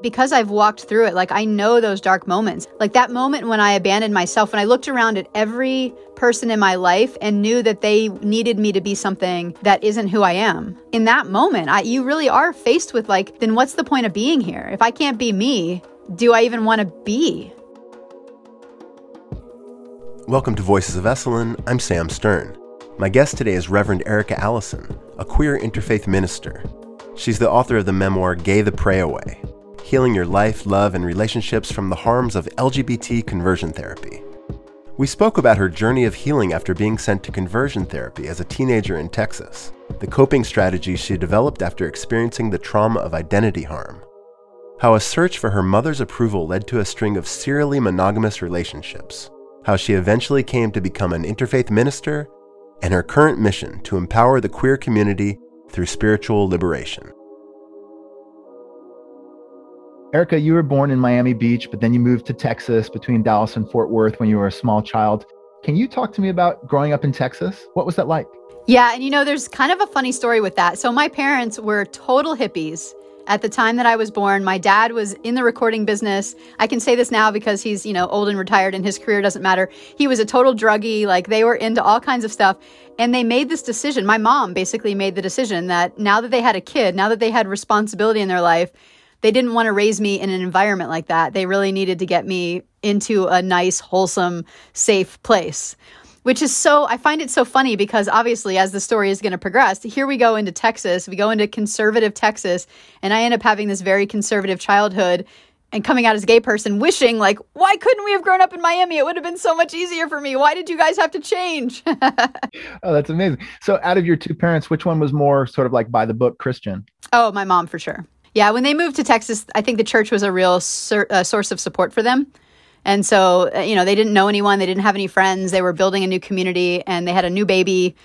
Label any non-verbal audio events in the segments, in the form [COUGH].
because I've walked through it, like I know those dark moments. Like that moment when I abandoned myself, when I looked around at every person in my life and knew that they needed me to be something that isn't who I am. In that moment, I, you really are faced with like, then what's the point of being here? If I can't be me, do I even want to be? Welcome to Voices of Esalen. I'm Sam Stern. My guest today is Reverend Erica Allison, a queer interfaith minister. She's the author of the memoir Gay the Pray Away healing your life, love, and relationships from the harms of LGBT conversion therapy. We spoke about her journey of healing after being sent to conversion therapy as a teenager in Texas, the coping strategies she developed after experiencing the trauma of identity harm, how a search for her mother's approval led to a string of serially monogamous relationships, how she eventually came to become an interfaith minister, and her current mission to empower the queer community through spiritual liberation. Erica, you were born in Miami Beach, but then you moved to Texas between Dallas and Fort Worth when you were a small child. Can you talk to me about growing up in Texas? What was that like? Yeah, and you know, there's kind of a funny story with that. So, my parents were total hippies at the time that I was born. My dad was in the recording business. I can say this now because he's, you know, old and retired and his career doesn't matter. He was a total druggie. Like they were into all kinds of stuff. And they made this decision. My mom basically made the decision that now that they had a kid, now that they had responsibility in their life, they didn't want to raise me in an environment like that. They really needed to get me into a nice, wholesome, safe place. Which is so, I find it so funny because obviously, as the story is going to progress, here we go into Texas, we go into conservative Texas, and I end up having this very conservative childhood and coming out as a gay person, wishing, like, why couldn't we have grown up in Miami? It would have been so much easier for me. Why did you guys have to change? [LAUGHS] oh, that's amazing. So, out of your two parents, which one was more sort of like by the book Christian? Oh, my mom for sure. Yeah, when they moved to Texas, I think the church was a real sur- uh, source of support for them. And so, uh, you know, they didn't know anyone, they didn't have any friends, they were building a new community, and they had a new baby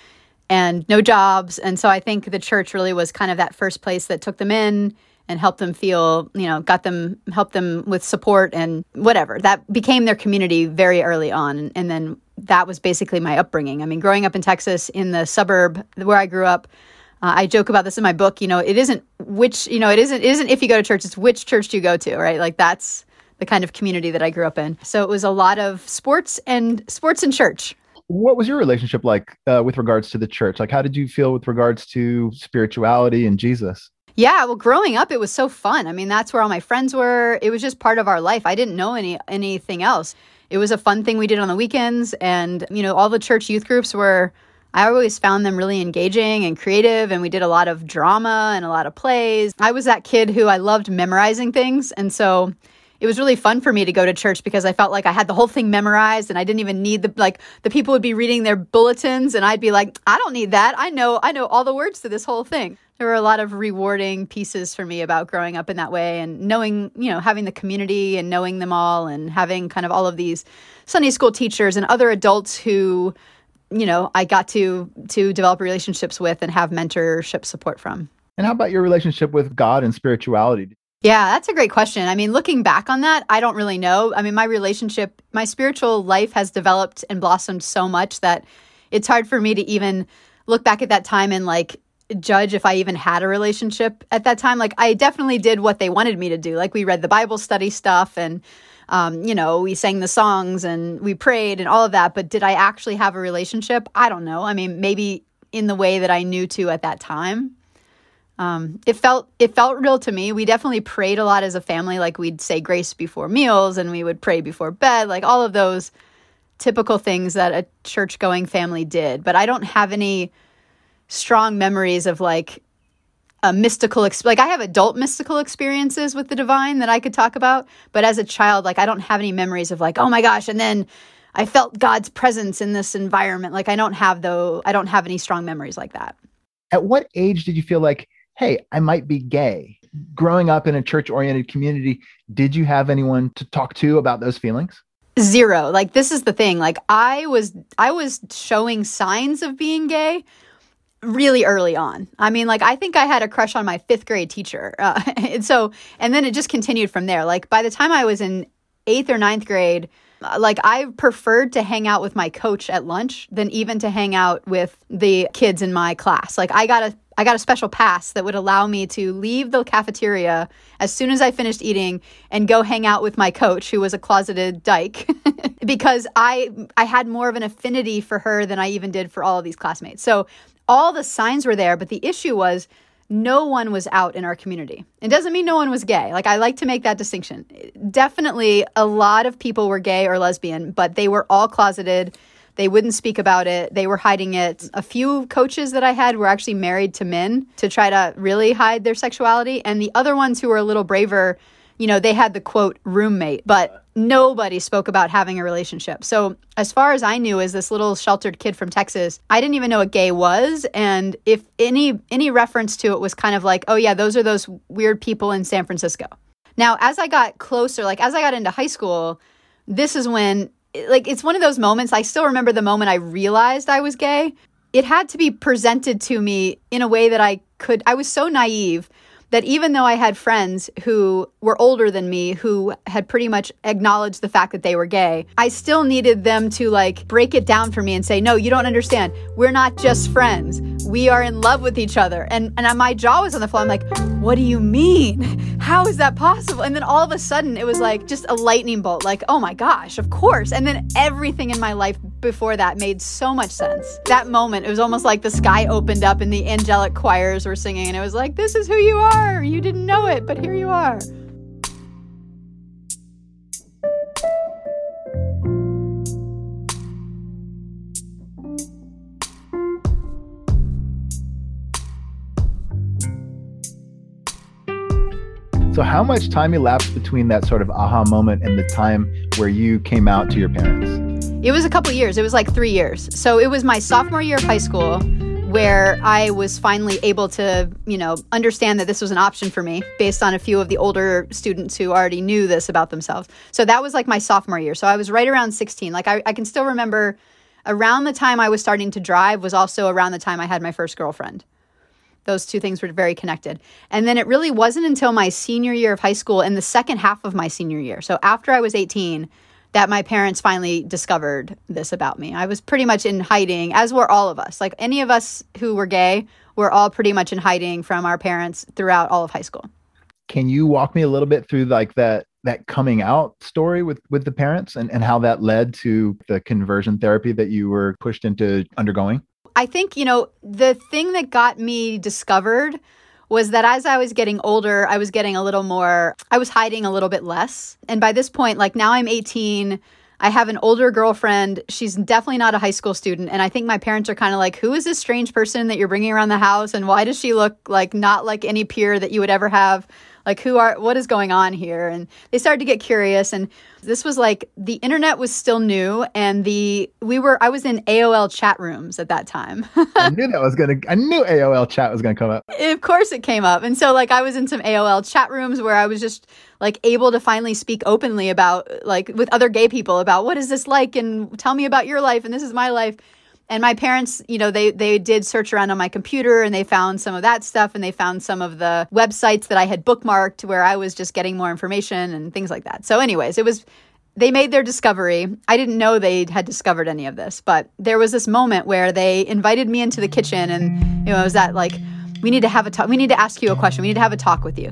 and no jobs. And so I think the church really was kind of that first place that took them in and helped them feel, you know, got them, helped them with support and whatever. That became their community very early on. And then that was basically my upbringing. I mean, growing up in Texas in the suburb where I grew up, uh, I joke about this in my book. You know, it isn't which, you know, it isn't it isn't if you go to church. It's which church do you go to, right? Like that's the kind of community that I grew up in. So it was a lot of sports and sports and church. What was your relationship like uh, with regards to the church? Like, how did you feel with regards to spirituality and Jesus? Yeah, well, growing up, it was so fun. I mean, that's where all my friends were. It was just part of our life. I didn't know any anything else. It was a fun thing we did on the weekends, and you know, all the church youth groups were I always found them really engaging and creative, and we did a lot of drama and a lot of plays. I was that kid who I loved memorizing things, and so it was really fun for me to go to church because I felt like I had the whole thing memorized and I didn't even need the like the people would be reading their bulletins and I'd be like, I don't need that. I know I know all the words to this whole thing. There were a lot of rewarding pieces for me about growing up in that way and knowing, you know, having the community and knowing them all and having kind of all of these Sunday school teachers and other adults who you know, I got to to develop relationships with and have mentorship support from. And how about your relationship with God and spirituality? Yeah, that's a great question. I mean, looking back on that, I don't really know. I mean, my relationship, my spiritual life has developed and blossomed so much that it's hard for me to even look back at that time and like judge if I even had a relationship at that time. Like, I definitely did what they wanted me to do. Like, we read the Bible study stuff and um, you know, we sang the songs and we prayed and all of that. But did I actually have a relationship? I don't know. I mean, maybe in the way that I knew to at that time. Um, it felt it felt real to me. We definitely prayed a lot as a family. Like we'd say grace before meals and we would pray before bed. Like all of those typical things that a church going family did. But I don't have any strong memories of like a mystical ex- like I have adult mystical experiences with the divine that I could talk about, but as a child like I don't have any memories of like oh my gosh and then I felt God's presence in this environment. Like I don't have though I don't have any strong memories like that. At what age did you feel like hey, I might be gay? Growing up in a church-oriented community, did you have anyone to talk to about those feelings? Zero. Like this is the thing. Like I was I was showing signs of being gay really early on. I mean, like, I think I had a crush on my fifth grade teacher. [LAUGHS] Uh, and so, and then it just continued from there. Like, by the time I was in eighth or ninth grade, uh, like I preferred to hang out with my coach at lunch than even to hang out with the kids in my class. Like I got a I got a special pass that would allow me to leave the cafeteria as soon as I finished eating and go hang out with my coach who was a closeted dyke [LAUGHS] because I I had more of an affinity for her than I even did for all of these classmates. So all the signs were there, but the issue was no one was out in our community. It doesn't mean no one was gay. Like, I like to make that distinction. Definitely, a lot of people were gay or lesbian, but they were all closeted. They wouldn't speak about it. They were hiding it. A few coaches that I had were actually married to men to try to really hide their sexuality. And the other ones who were a little braver, you know, they had the quote roommate, but nobody spoke about having a relationship. So, as far as I knew as this little sheltered kid from Texas, I didn't even know what gay was and if any any reference to it was kind of like, "Oh yeah, those are those weird people in San Francisco." Now, as I got closer, like as I got into high school, this is when like it's one of those moments I still remember the moment I realized I was gay. It had to be presented to me in a way that I could I was so naive that even though I had friends who were older than me who had pretty much acknowledged the fact that they were gay, I still needed them to like break it down for me and say, "No, you don't understand. We're not just friends. We are in love with each other." And and my jaw was on the floor. I'm like, "What do you mean? [LAUGHS] How is that possible?" And then all of a sudden, it was like just a lightning bolt. Like, "Oh my gosh, of course." And then everything in my life before that made so much sense. That moment, it was almost like the sky opened up and the angelic choirs were singing, and it was like, "This is who you are." are. You didn't know it, but here you are. So, how much time elapsed between that sort of aha moment and the time where you came out to your parents? It was a couple years. It was like three years. So, it was my sophomore year of high school where I was finally able to, you know, understand that this was an option for me based on a few of the older students who already knew this about themselves. So that was like my sophomore year. So I was right around 16. Like I, I can still remember around the time I was starting to drive was also around the time I had my first girlfriend. Those two things were very connected. And then it really wasn't until my senior year of high school and the second half of my senior year. So after I was 18, that my parents finally discovered this about me. I was pretty much in hiding, as were all of us. Like any of us who were gay, were all pretty much in hiding from our parents throughout all of high school. Can you walk me a little bit through like that that coming out story with with the parents and, and how that led to the conversion therapy that you were pushed into undergoing? I think, you know, the thing that got me discovered was that as I was getting older, I was getting a little more, I was hiding a little bit less. And by this point, like now I'm 18, I have an older girlfriend. She's definitely not a high school student. And I think my parents are kind of like, who is this strange person that you're bringing around the house? And why does she look like not like any peer that you would ever have? Like who are what is going on here? And they started to get curious and this was like the internet was still new and the we were i was in aol chat rooms at that time. [LAUGHS] I knew that was gonna i knew aol chat was gonna come up. Of course it came up. And so like i was in some aol chat rooms where i was just like able to finally speak openly about like with other gay people about what is this like? And tell me about your life and this is my life and my parents you know they they did search around on my computer and they found some of that stuff and they found some of the websites that i had bookmarked where i was just getting more information and things like that. So anyways it was they made their discovery. I didn't know they had discovered any of this but there was this moment where they invited me into the kitchen and you know it was that like we need to have a talk we need to ask you a question. We need to have a talk with you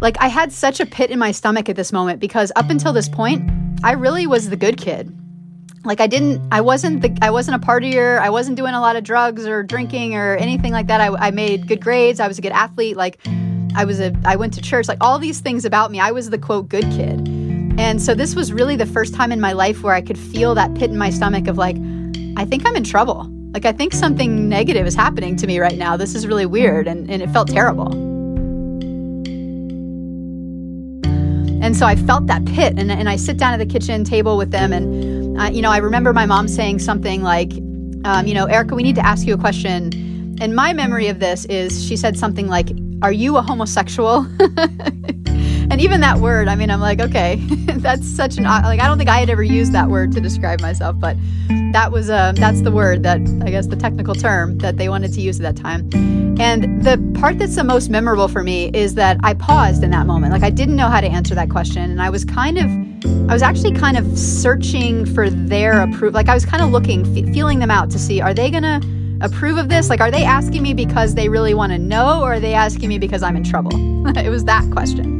Like I had such a pit in my stomach at this moment because up until this point, I really was the good kid. Like I didn't, I wasn't the, I wasn't a partier. I wasn't doing a lot of drugs or drinking or anything like that. I, I made good grades. I was a good athlete. Like I was a, I went to church. Like all these things about me. I was the quote good kid. And so this was really the first time in my life where I could feel that pit in my stomach of like, I think I'm in trouble. Like I think something negative is happening to me right now. This is really weird, and, and it felt terrible. And so I felt that pit, and, and I sit down at the kitchen table with them, and uh, you know, I remember my mom saying something like, um, you know, Erica, we need to ask you a question. And my memory of this is she said something like, "Are you a homosexual?" [LAUGHS] and even that word, I mean, I'm like, okay, [LAUGHS] that's such an like I don't think I had ever used that word to describe myself, but that was uh, that's the word that I guess the technical term that they wanted to use at that time. And the part that's the most memorable for me is that I paused in that moment. Like I didn't know how to answer that question. And I was kind of I was actually kind of searching for their approval. Like I was kind of looking, f- feeling them out to see are they to approve of this? Like, are they asking me because they really want to know, or are they asking me because I'm in trouble? [LAUGHS] it was that question.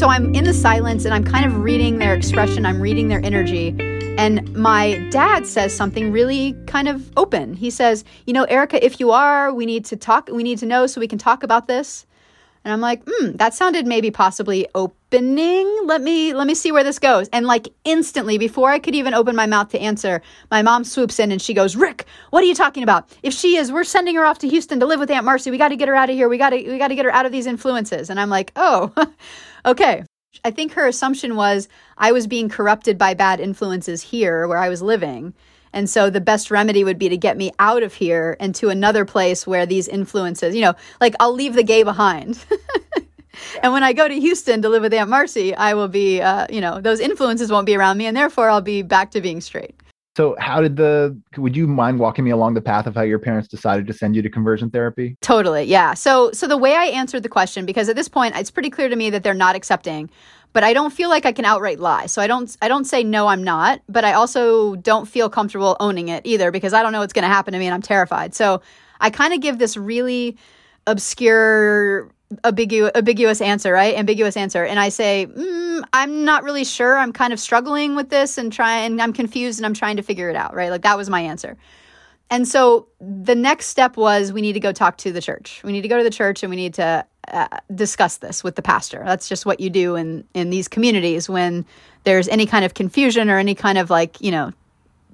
So I'm in the silence and I'm kind of reading their expression, I'm reading their energy. And my dad says something really kind of open. He says, You know, Erica, if you are, we need to talk, we need to know so we can talk about this. And I'm like, hmm, that sounded maybe possibly opening. Let me let me see where this goes. And like instantly, before I could even open my mouth to answer, my mom swoops in and she goes, Rick, what are you talking about? If she is, we're sending her off to Houston to live with Aunt Marcy. We got to get her out of here. We got to we got to get her out of these influences. And I'm like, oh, [LAUGHS] okay. I think her assumption was I was being corrupted by bad influences here where I was living. And so the best remedy would be to get me out of here and to another place where these influences, you know, like I'll leave the gay behind. [LAUGHS] and when I go to Houston to live with Aunt Marcy, I will be, uh, you know, those influences won't be around me, and therefore I'll be back to being straight. So, how did the, would you mind walking me along the path of how your parents decided to send you to conversion therapy? Totally. Yeah. So, so the way I answered the question, because at this point, it's pretty clear to me that they're not accepting but I don't feel like I can outright lie. So I don't I don't say no I'm not, but I also don't feel comfortable owning it either because I don't know what's going to happen to me and I'm terrified. So I kind of give this really obscure ambiguous, answer, right? Ambiguous answer. And I say, mm, I'm not really sure. I'm kind of struggling with this and trying I'm confused and I'm trying to figure it out, right? Like that was my answer. And so the next step was we need to go talk to the church. We need to go to the church and we need to uh, discuss this with the pastor. That's just what you do in in these communities when there's any kind of confusion or any kind of like, you know,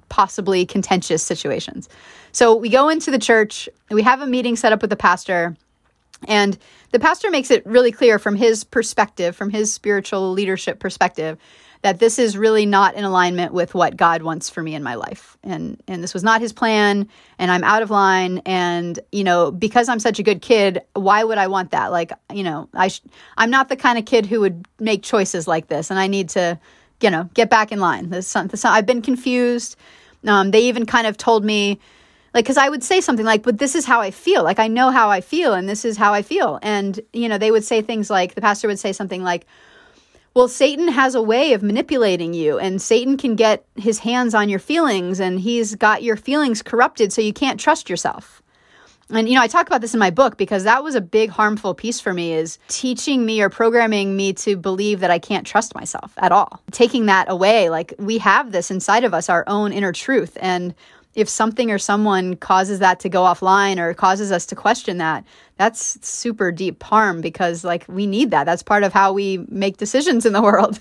possibly contentious situations. So we go into the church, we have a meeting set up with the pastor, and the pastor makes it really clear from his perspective, from his spiritual leadership perspective, that this is really not in alignment with what God wants for me in my life. And and this was not his plan and I'm out of line and you know, because I'm such a good kid, why would I want that? Like, you know, I sh- I'm not the kind of kid who would make choices like this and I need to, you know, get back in line. This, this I've been confused. Um, they even kind of told me like because i would say something like but this is how i feel like i know how i feel and this is how i feel and you know they would say things like the pastor would say something like well, Satan has a way of manipulating you, and Satan can get his hands on your feelings, and he's got your feelings corrupted so you can't trust yourself. And you know, I talk about this in my book because that was a big harmful piece for me is teaching me or programming me to believe that I can't trust myself at all. Taking that away, like we have this inside of us, our own inner truth. And if something or someone causes that to go offline or causes us to question that, that's super deep harm because like we need that. That's part of how we make decisions in the [LAUGHS] world.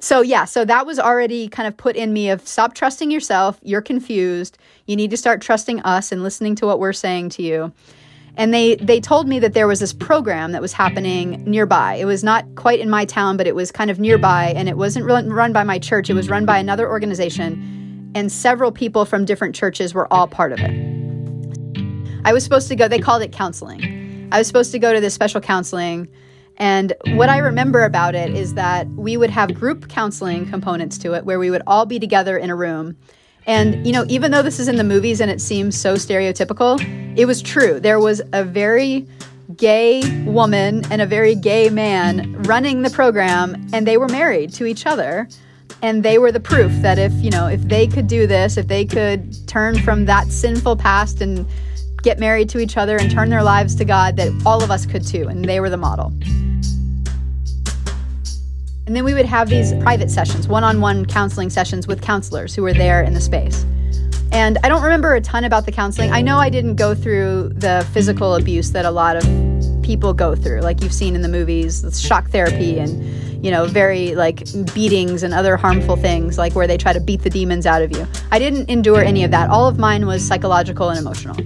so yeah, so that was already kind of put in me of stop trusting yourself. You're confused. You need to start trusting us and listening to what we're saying to you. And they they told me that there was this program that was happening nearby. It was not quite in my town, but it was kind of nearby and it wasn't run by my church. It was run by another organization and several people from different churches were all part of it. I was supposed to go, they called it counseling. I was supposed to go to this special counseling. And what I remember about it is that we would have group counseling components to it where we would all be together in a room. And, you know, even though this is in the movies and it seems so stereotypical, it was true. There was a very gay woman and a very gay man running the program, and they were married to each other and they were the proof that if you know if they could do this if they could turn from that sinful past and get married to each other and turn their lives to god that all of us could too. And they were the model. And then we would have these private sessions one-on-one counseling sessions with counselors who were there in the space. And i don't remember a ton about the counseling. I know i didn't go through the physical abuse that a lot of people go through like you've seen in the movies shock therapy and you know, very like beatings and other harmful things, like where they try to beat the demons out of you. I didn't endure any of that. All of mine was psychological and emotional.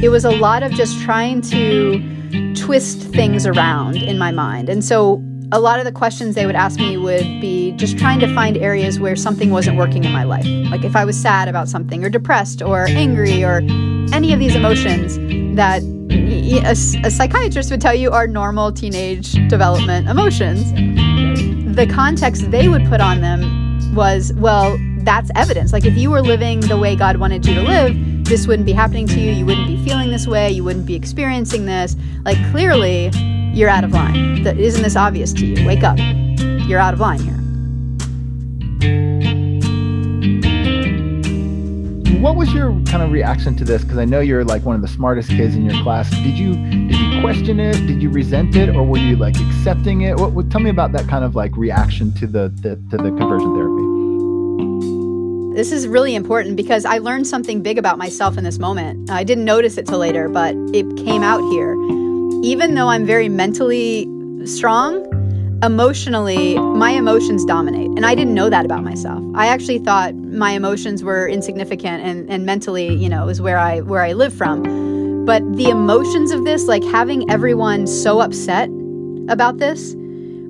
It was a lot of just trying to twist things around in my mind. And so a lot of the questions they would ask me would be just trying to find areas where something wasn't working in my life. Like if I was sad about something or depressed or angry or any of these emotions that a, a psychiatrist would tell you are normal teenage development emotions. The context they would put on them was, well, that's evidence. Like if you were living the way God wanted you to live, this wouldn't be happening to you. You wouldn't be feeling this way. You wouldn't be experiencing this. Like, clearly, you're out of line. Isn't this obvious to you? Wake up. You're out of line here. What was your kind of reaction to this? Because I know you're like one of the smartest kids in your class. Did you did you question it? Did you resent it, or were you like accepting it? What, what tell me about that kind of like reaction to the, the to the conversion therapy? This is really important because I learned something big about myself in this moment. I didn't notice it till later, but it came out here. Even though I'm very mentally strong, emotionally, my emotions dominate. And I didn't know that about myself. I actually thought my emotions were insignificant and, and mentally, you know, is where I where I live from. But the emotions of this, like having everyone so upset about this,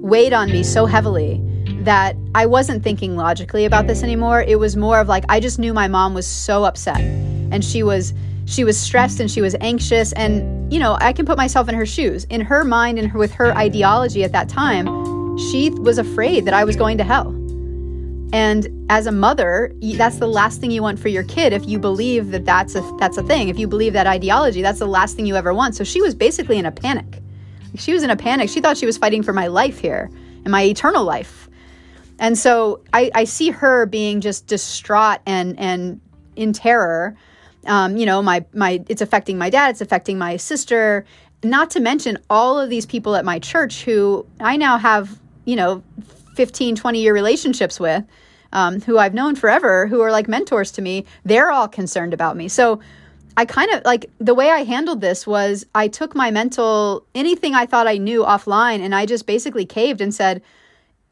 weighed on me so heavily that I wasn't thinking logically about this anymore. It was more of like I just knew my mom was so upset and she was she was stressed and she was anxious and you know, I can put myself in her shoes. In her mind and with her ideology at that time, she was afraid that I was going to hell. And as a mother, that's the last thing you want for your kid if you believe that that's a that's a thing. If you believe that ideology, that's the last thing you ever want. So she was basically in a panic. She was in a panic. She thought she was fighting for my life here and my eternal life. And so I, I see her being just distraught and and in terror. Um, you know, my my it's affecting my dad, it's affecting my sister, not to mention all of these people at my church who I now have, you know, 15, 20 year relationships with, um, who I've known forever, who are like mentors to me. They're all concerned about me. So I kind of like the way I handled this was I took my mental, anything I thought I knew offline, and I just basically caved and said,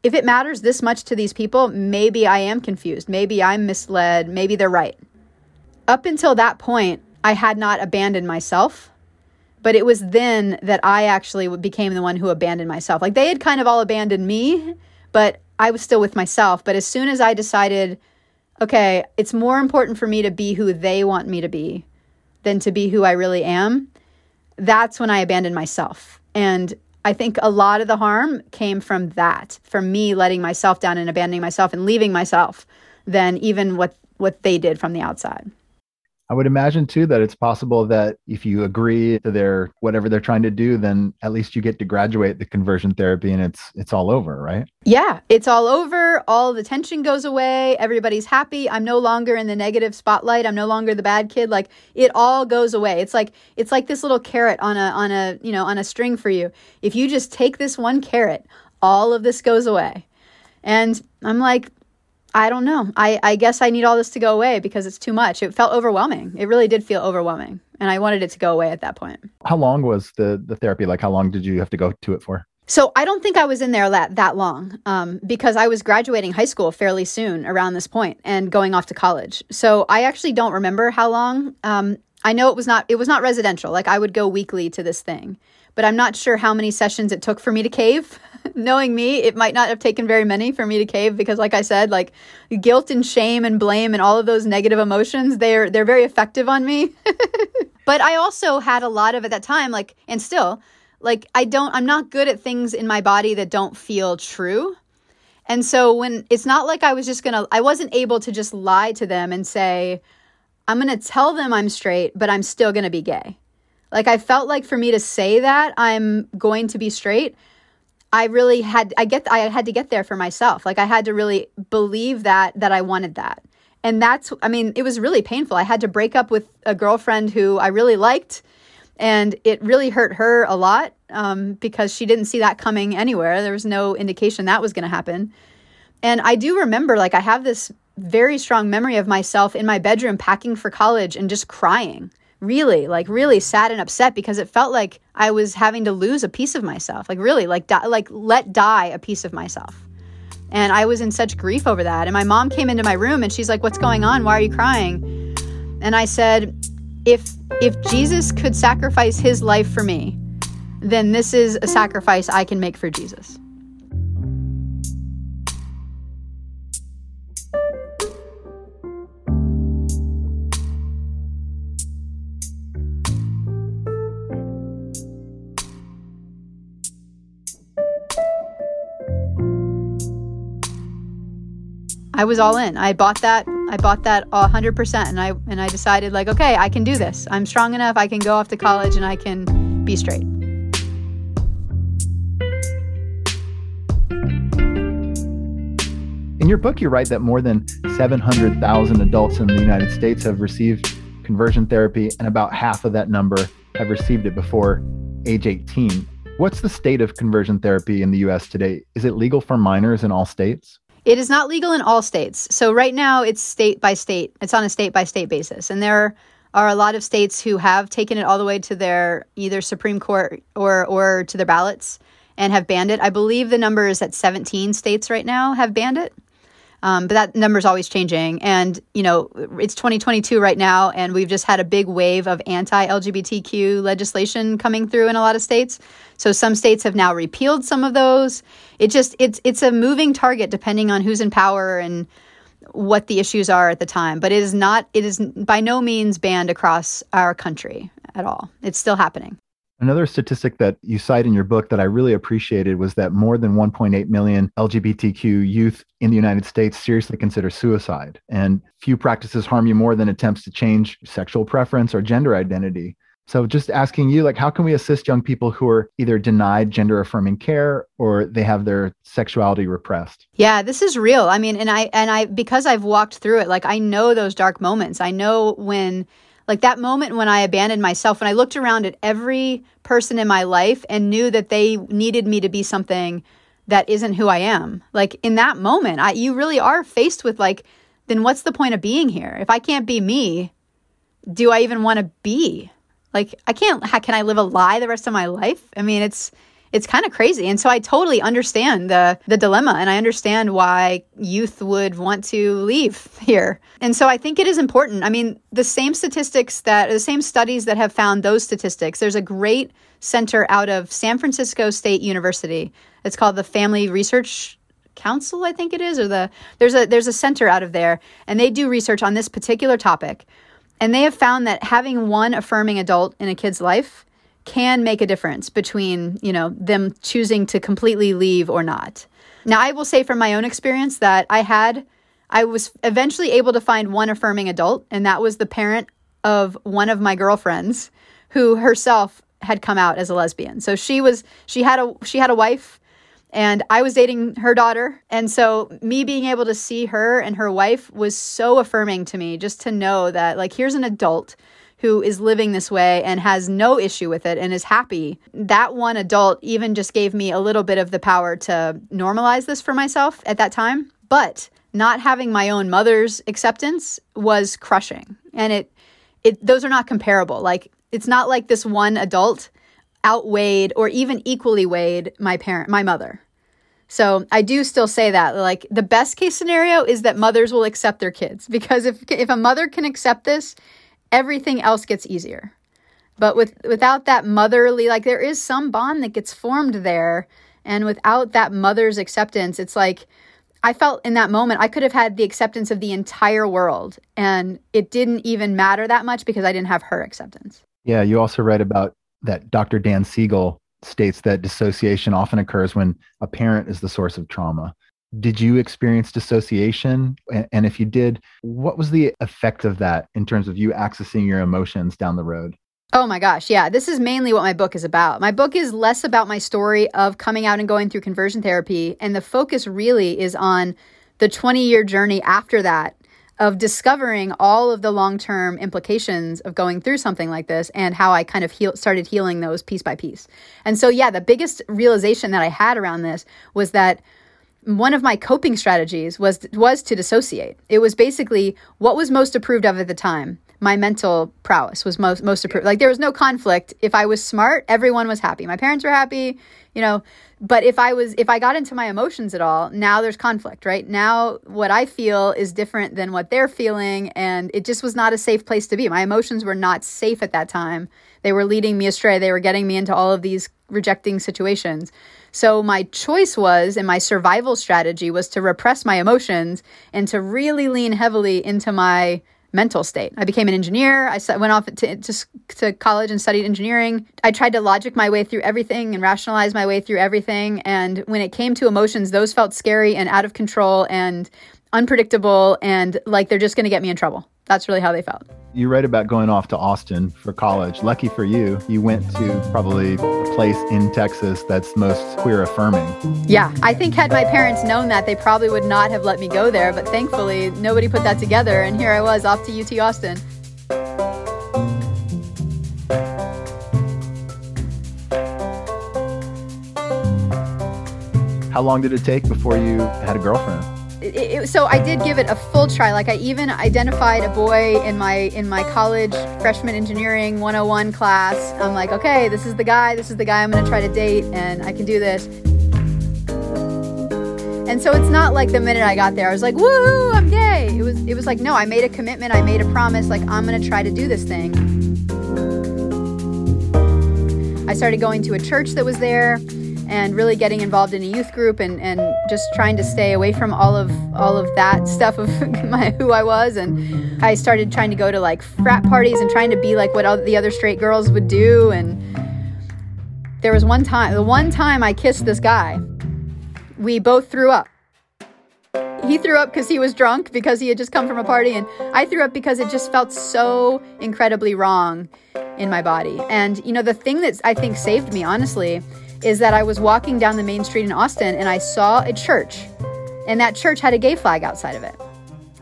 if it matters this much to these people, maybe I am confused. Maybe I'm misled. Maybe they're right. Up until that point, I had not abandoned myself, but it was then that I actually became the one who abandoned myself. Like they had kind of all abandoned me, but I was still with myself. But as soon as I decided, okay, it's more important for me to be who they want me to be than to be who I really am, that's when I abandoned myself. And I think a lot of the harm came from that, from me letting myself down and abandoning myself and leaving myself than even what what they did from the outside. I would imagine too that it's possible that if you agree to their whatever they're trying to do, then at least you get to graduate the conversion therapy and it's it's all over, right? Yeah, it's all over. All the tension goes away. Everybody's happy. I'm no longer in the negative spotlight. I'm no longer the bad kid. Like it all goes away. It's like it's like this little carrot on a on a, you know, on a string for you. If you just take this one carrot, all of this goes away. And I'm like, I don't know. I, I guess I need all this to go away because it's too much. It felt overwhelming. It really did feel overwhelming. And I wanted it to go away at that point. How long was the, the therapy? Like, how long did you have to go to it for? So I don't think I was in there that, that long um, because I was graduating high school fairly soon around this point and going off to college. So I actually don't remember how long. Um, I know it was not it was not residential. Like I would go weekly to this thing, but I'm not sure how many sessions it took for me to cave. [LAUGHS] knowing me, it might not have taken very many for me to cave because like I said, like guilt and shame and blame and all of those negative emotions, they're they're very effective on me. [LAUGHS] but I also had a lot of at that time like and still like I don't I'm not good at things in my body that don't feel true. And so when it's not like I was just going to I wasn't able to just lie to them and say I'm going to tell them I'm straight, but I'm still going to be gay. Like I felt like for me to say that I'm going to be straight, I really had I get I had to get there for myself. Like I had to really believe that that I wanted that. And that's I mean, it was really painful. I had to break up with a girlfriend who I really liked and it really hurt her a lot um, because she didn't see that coming anywhere. There was no indication that was going to happen. And I do remember like I have this very strong memory of myself in my bedroom packing for college and just crying really like really sad and upset because it felt like i was having to lose a piece of myself. Like really like die, like let die a piece of myself. And i was in such grief over that. And my mom came into my room and she's like what's going on? Why are you crying? And i said if if jesus could sacrifice his life for me then this is a sacrifice i can make for jesus I was all in. I bought that I bought that 100% and I and I decided like, okay, I can do this. I'm strong enough. I can go off to college and I can be straight. In your book, you write that more than 700,000 adults in the United States have received conversion therapy, and about half of that number have received it before age 18. What's the state of conversion therapy in the US today? Is it legal for minors in all states? It is not legal in all states. So right now it's state by state. It's on a state by state basis. And there are a lot of states who have taken it all the way to their either Supreme Court or or to their ballots and have banned it. I believe the number is at 17 states right now have banned it. Um, but that number is always changing. And, you know, it's 2022 right now, and we've just had a big wave of anti LGBTQ legislation coming through in a lot of states. So some states have now repealed some of those. It just, it's, it's a moving target depending on who's in power and what the issues are at the time. But it is not, it is by no means banned across our country at all. It's still happening. Another statistic that you cite in your book that I really appreciated was that more than 1.8 million LGBTQ youth in the United States seriously consider suicide. And few practices harm you more than attempts to change sexual preference or gender identity. So just asking you like how can we assist young people who are either denied gender affirming care or they have their sexuality repressed? Yeah, this is real. I mean, and I and I because I've walked through it, like I know those dark moments. I know when like that moment when I abandoned myself, when I looked around at every person in my life and knew that they needed me to be something that isn't who I am. Like in that moment, I, you really are faced with like, then what's the point of being here? If I can't be me, do I even want to be? Like I can't. How can I live a lie the rest of my life? I mean, it's it's kind of crazy. And so I totally understand the the dilemma and I understand why youth would want to leave [LAUGHS] here. And so I think it is important. I mean, the same statistics that the same studies that have found those statistics. There's a great center out of San Francisco State University. It's called the Family Research Council, I think it is, or the there's a there's a center out of there and they do research on this particular topic. And they have found that having one affirming adult in a kid's life can make a difference between, you know, them choosing to completely leave or not. Now, I will say from my own experience that I had I was eventually able to find one affirming adult, and that was the parent of one of my girlfriends who herself had come out as a lesbian. So she was she had a she had a wife and I was dating her daughter. And so me being able to see her and her wife was so affirming to me just to know that like here's an adult who is living this way and has no issue with it and is happy. That one adult even just gave me a little bit of the power to normalize this for myself at that time. But not having my own mother's acceptance was crushing. And it it those are not comparable. Like it's not like this one adult outweighed or even equally weighed my parent my mother. So I do still say that like the best case scenario is that mothers will accept their kids [LAUGHS] because if if a mother can accept this everything else gets easier. But with without that motherly like there is some bond that gets formed there and without that mother's acceptance it's like I felt in that moment I could have had the acceptance of the entire world and it didn't even matter that much because I didn't have her acceptance. Yeah, you also read about that Dr. Dan Siegel states that dissociation often occurs when a parent is the source of trauma. Did you experience dissociation? And if you did, what was the effect of that in terms of you accessing your emotions down the road? Oh my gosh, yeah. This is mainly what my book is about. My book is less about my story of coming out and going through conversion therapy. And the focus really is on the 20 year journey after that of discovering all of the long term implications of going through something like this and how I kind of heal- started healing those piece by piece. And so, yeah, the biggest realization that I had around this was that one of my coping strategies was was to dissociate. It was basically what was most approved of at the time. My mental prowess was most most approved. Like there was no conflict. If I was smart, everyone was happy. My parents were happy, you know. But if I was if I got into my emotions at all, now there's conflict, right? Now what I feel is different than what they're feeling and it just was not a safe place to be. My emotions were not safe at that time. They were leading me astray. They were getting me into all of these rejecting situations. So my choice was, and my survival strategy was to repress my emotions and to really lean heavily into my mental state. I became an engineer. I went off to, to, to, college and studied engineering. I tried to logic my way through everything and rationalize my way through everything. And when it came to emotions, those felt scary and out of control. And unpredictable and like they're just going to get me in trouble. That's really how they felt. You write about going off to Austin for college. Lucky for you, you went to probably a place in Texas that's most queer affirming. Yeah, I think had my parents known that, they probably would not have let me go there. But thankfully, nobody put that together. And here I was off to UT Austin. How long did it take before you had a girlfriend? It, it, so I did give it a full try. Like I even identified a boy in my in my college freshman engineering 101 class. I'm like, okay, this is the guy. This is the guy I'm going to try to date, and I can do this. And so it's not like the minute I got there, I was like, woo, I'm gay. It was it was like, no, I made a commitment. I made a promise. Like I'm going to try to do this thing. I started going to a church that was there and really getting involved in a youth group and, and just trying to stay away from all of all of that stuff of [LAUGHS] my who I was. And I started trying to go to like frat parties and trying to be like what all the other straight girls would do. And there was one time the one time I kissed this guy we both threw up. He threw up because he was drunk because he had just come from a party and I threw up because it just felt so incredibly wrong in my body. And you know the thing that I think saved me honestly is that I was walking down the main street in Austin and I saw a church, and that church had a gay flag outside of it.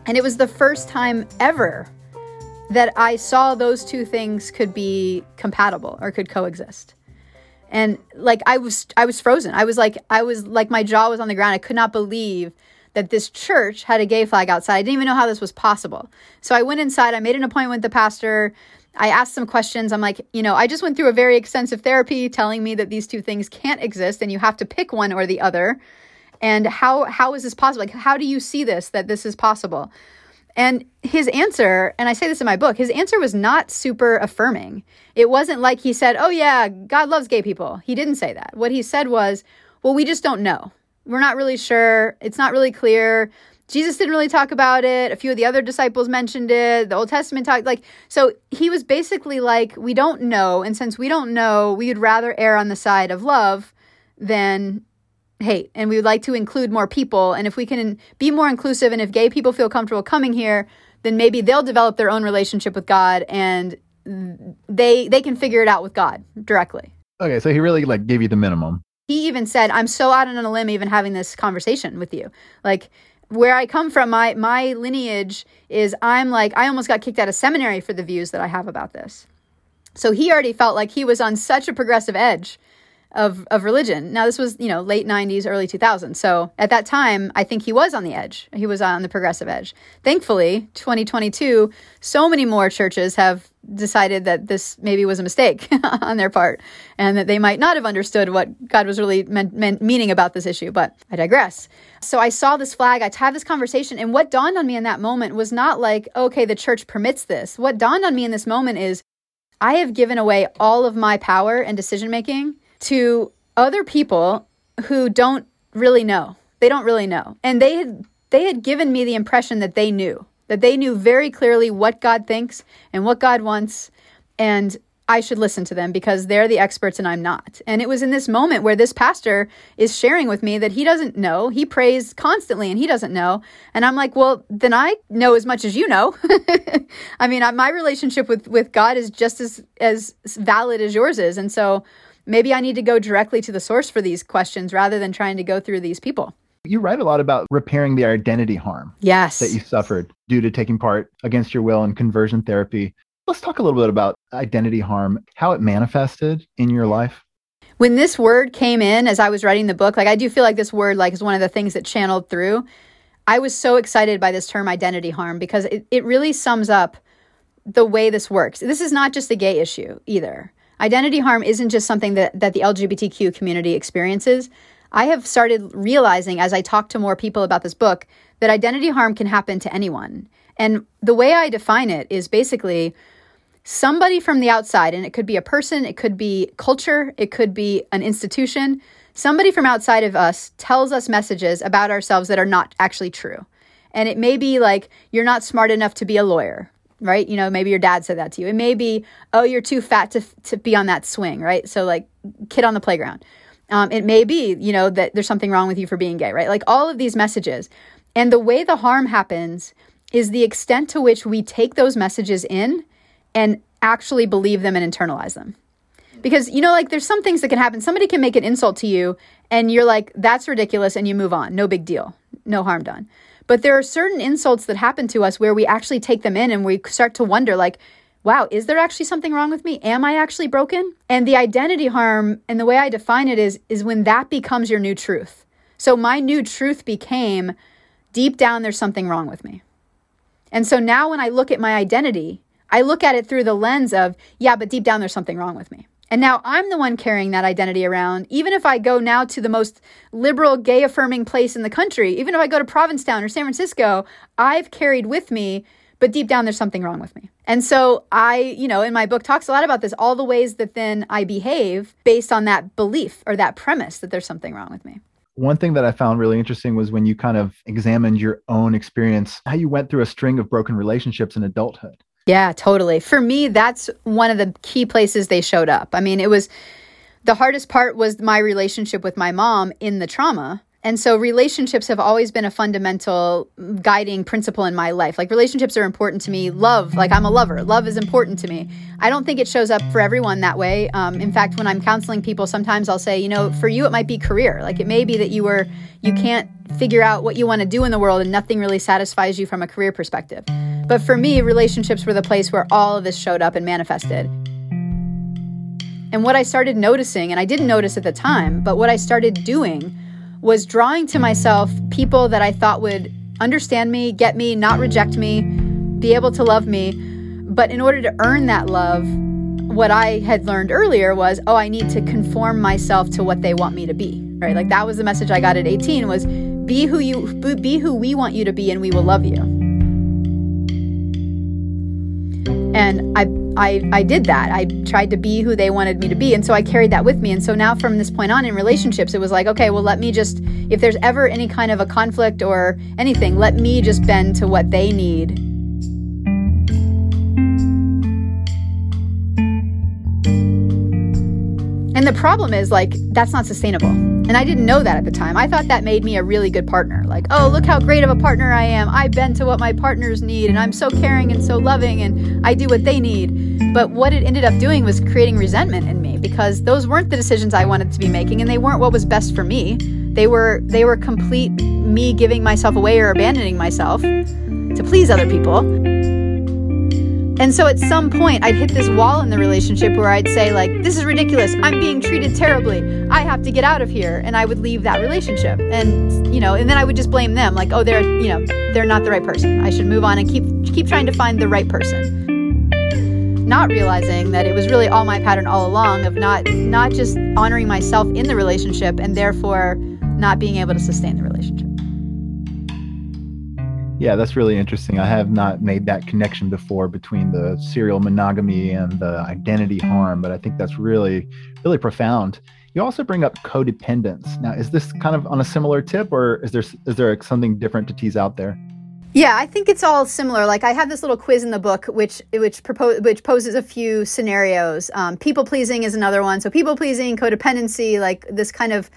And it was the first time ever that I saw those two things could be compatible or could coexist. And like I was I was frozen. I was like I was like my jaw was on the ground. I could not believe that this church had a gay flag outside. I didn't even know how this was possible. So I went inside, I made an appointment with the pastor. I asked some questions. I'm like, you know, I just went through a very extensive therapy telling me that these two things can't exist and you have to pick one or the other. And how how is this possible? Like how do you see this that this is possible? And his answer, and I say this in my book, his answer was not super affirming. It wasn't like he said, "Oh yeah, God loves gay people." He didn't say that. What he said was, "Well, we just don't know. We're not really sure. It's not really clear." Jesus didn't really talk about it. A few of the other disciples mentioned it. The Old Testament talked like so he was basically like we don't know and since we don't know, we would rather err on the side of love than hate and we would like to include more people and if we can be more inclusive and if gay people feel comfortable coming here, then maybe they'll develop their own relationship with God and they they can figure it out with God directly. Okay, so he really like gave you the minimum. He even said, "I'm so out on a limb even having this conversation with you." Like where I come from, my my lineage is I'm like I almost got kicked out of seminary for the views that I have about this. So he already felt like he was on such a progressive edge of of religion. Now this was, you know, late 90s, early 2000s. So at that time, I think he was on the edge. He was on the progressive edge. Thankfully, 2022, so many more churches have decided that this maybe was a mistake [LAUGHS] on their part and that they might not have understood what God was really meant, meant, meaning about this issue. But I digress. So I saw this flag, I had this conversation, and what dawned on me in that moment was not like, okay, the church permits this. What dawned on me in this moment is I have given away all of my power and decision making to other people who don't really know. They don't really know. And they had they had given me the impression that they knew that they knew very clearly what God thinks and what God wants, and I should listen to them because they're the experts and I'm not. And it was in this moment where this pastor is sharing with me that he doesn't know. He prays constantly and he doesn't know. And I'm like, well, then I know as much as you know. [LAUGHS] I mean, my relationship with, with God is just as, as valid as yours is. And so maybe I need to go directly to the source for these questions rather than trying to go through these people. You write a lot about repairing the identity harm yes. that you suffered due to taking part against your will in conversion therapy. Let's talk a little bit about identity harm, how it manifested in your life. When this word came in as I was writing the book, like I do feel like this word like is one of the things that channeled through. I was so excited by this term identity harm because it, it really sums up the way this works. This is not just a gay issue either. Identity harm isn't just something that, that the LGBTQ community experiences. I have started realizing as I talk to more people about this book that identity harm can happen to anyone. And the way I define it is basically somebody from the outside, and it could be a person, it could be culture, it could be an institution. Somebody from outside of us tells us messages about ourselves that are not actually true. And it may be like, you're not smart enough to be a lawyer, right? You know, maybe your dad said that to you. It may be, oh, you're too fat to, to be on that swing, right? So, like, kid on the playground. Um, it may be, you know, that there's something wrong with you for being gay, right? Like all of these messages. And the way the harm happens is the extent to which we take those messages in and actually believe them and internalize them. Because, you know, like there's some things that can happen. Somebody can make an insult to you and you're like, that's ridiculous, and you move on. No big deal. No harm done. But there are certain insults that happen to us where we actually take them in and we start to wonder, like, wow, is there actually something wrong with me? Am I actually broken? And the identity harm and the way I define it is is when that becomes your new truth. So my new truth became deep down there's something wrong with me. And so now when I look at my identity, I look at it through the lens of, yeah, but deep down there's something wrong with me. And now I'm the one carrying that identity around. Even if I go now to the most liberal, gay affirming place in the country, even if I go to Provincetown or San Francisco, I've carried with me, but deep down there's something wrong with me. And so I, you know, in my book talks a lot about this, all the ways that then I behave based on that belief or that premise that there's something wrong with me. One thing that I found really interesting was when you kind of examined your own experience, how you went through a string of broken relationships in adulthood. Yeah, totally. For me, that's one of the key places they showed up. I mean, it was the hardest part was my relationship with my mom in the trauma. And so relationships have always been a fundamental guiding principle in my life. Like relationships are important to me. Love, like I'm a lover. Love is important to me. I don't think it shows up for everyone that way. Um, in fact, when I'm counseling people, sometimes I'll say, you know, for you it might be career. Like it may be that you were you can't figure out what you want to do in the world and nothing really satisfies you from a career perspective. But for me, relationships were the place where all of this showed up and manifested. And what I started noticing, and I didn't notice at the time, but what I started doing was drawing to myself people that I thought would understand me, get me, not reject me, be able to love me. But in order to earn that love, what I had learned earlier was, oh, I need to conform myself to what they want me to be. Right? Like that was the message I got at 18 was be who you be who we want you to be and we will love you. And I I, I did that. I tried to be who they wanted me to be. And so I carried that with me. And so now from this point on in relationships, it was like, okay, well, let me just, if there's ever any kind of a conflict or anything, let me just bend to what they need And the problem is, like, that's not sustainable. And I didn't know that at the time. I thought that made me a really good partner. Like, oh, look how great of a partner I am. I bend to what my partners need, and I'm so caring and so loving, and I do what they need. But what it ended up doing was creating resentment in me because those weren't the decisions I wanted to be making, and they weren't what was best for me. They were they were complete me giving myself away or abandoning myself to please other people. And so at some point, I'd hit this wall in the relationship where I'd say, like, this is ridiculous. I'm being treated terribly. I have to get out of here. And I would leave that relationship. And, you know, and then I would just blame them, like, oh, they're, you know, they're not the right person. I should move on and keep keep trying to find the right person. Not realizing that it was really all my pattern all along of not not just honoring myself in the relationship and therefore not being able to sustain the relationship. Yeah, that's really interesting. I have not made that connection before between the serial monogamy and the identity harm, but I think that's really, really profound. You also bring up codependence. Now, is this kind of on a similar tip, or is there is there something different to tease out there? Yeah, I think it's all similar. Like I have this little quiz in the book, which which propose which poses a few scenarios. Um, people pleasing is another one. So people pleasing, codependency, like this kind of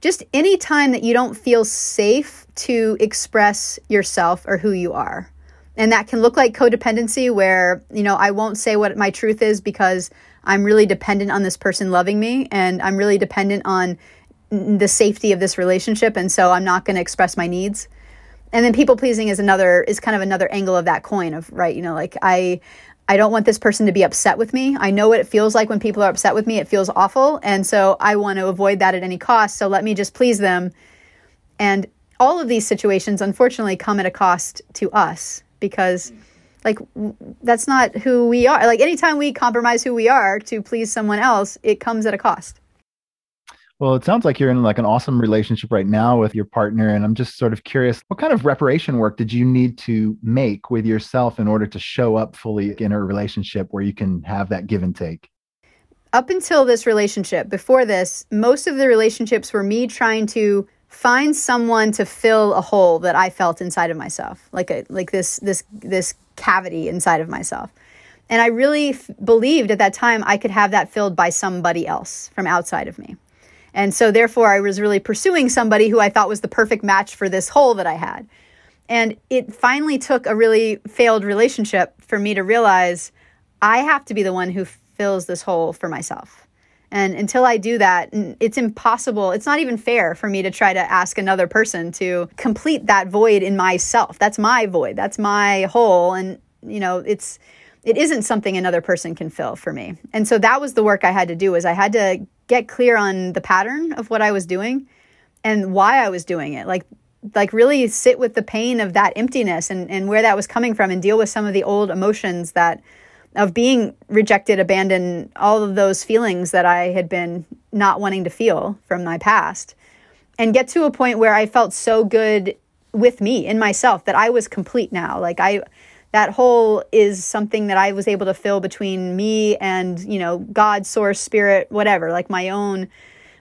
just any time that you don't feel safe to express yourself or who you are. And that can look like codependency, where, you know, I won't say what my truth is because I'm really dependent on this person loving me and I'm really dependent on the safety of this relationship. And so I'm not going to express my needs. And then people pleasing is another, is kind of another angle of that coin of, right, you know, like I, I don't want this person to be upset with me. I know what it feels like when people are upset with me. It feels awful. And so I want to avoid that at any cost. So let me just please them. And all of these situations, unfortunately, come at a cost to us because, like, that's not who we are. Like, anytime we compromise who we are to please someone else, it comes at a cost. Well, it sounds like you're in like an awesome relationship right now with your partner. And I'm just sort of curious, what kind of reparation work did you need to make with yourself in order to show up fully in a relationship where you can have that give and take? Up until this relationship, before this, most of the relationships were me trying to find someone to fill a hole that I felt inside of myself, like a like this this this cavity inside of myself. And I really f- believed at that time I could have that filled by somebody else from outside of me. And so, therefore, I was really pursuing somebody who I thought was the perfect match for this hole that I had. And it finally took a really failed relationship for me to realize I have to be the one who fills this hole for myself. And until I do that, it's impossible. It's not even fair for me to try to ask another person to complete that void in myself. That's my void. That's my hole. And, you know, it's, it isn't something another person can fill for me. And so that was the work I had to do was I had to get clear on the pattern of what I was doing and why I was doing it. Like like really sit with the pain of that emptiness and, and where that was coming from and deal with some of the old emotions that of being rejected, abandoned, all of those feelings that I had been not wanting to feel from my past. And get to a point where I felt so good with me in myself that I was complete now. Like I that hole is something that I was able to fill between me and, you know, God, source, spirit, whatever, like my own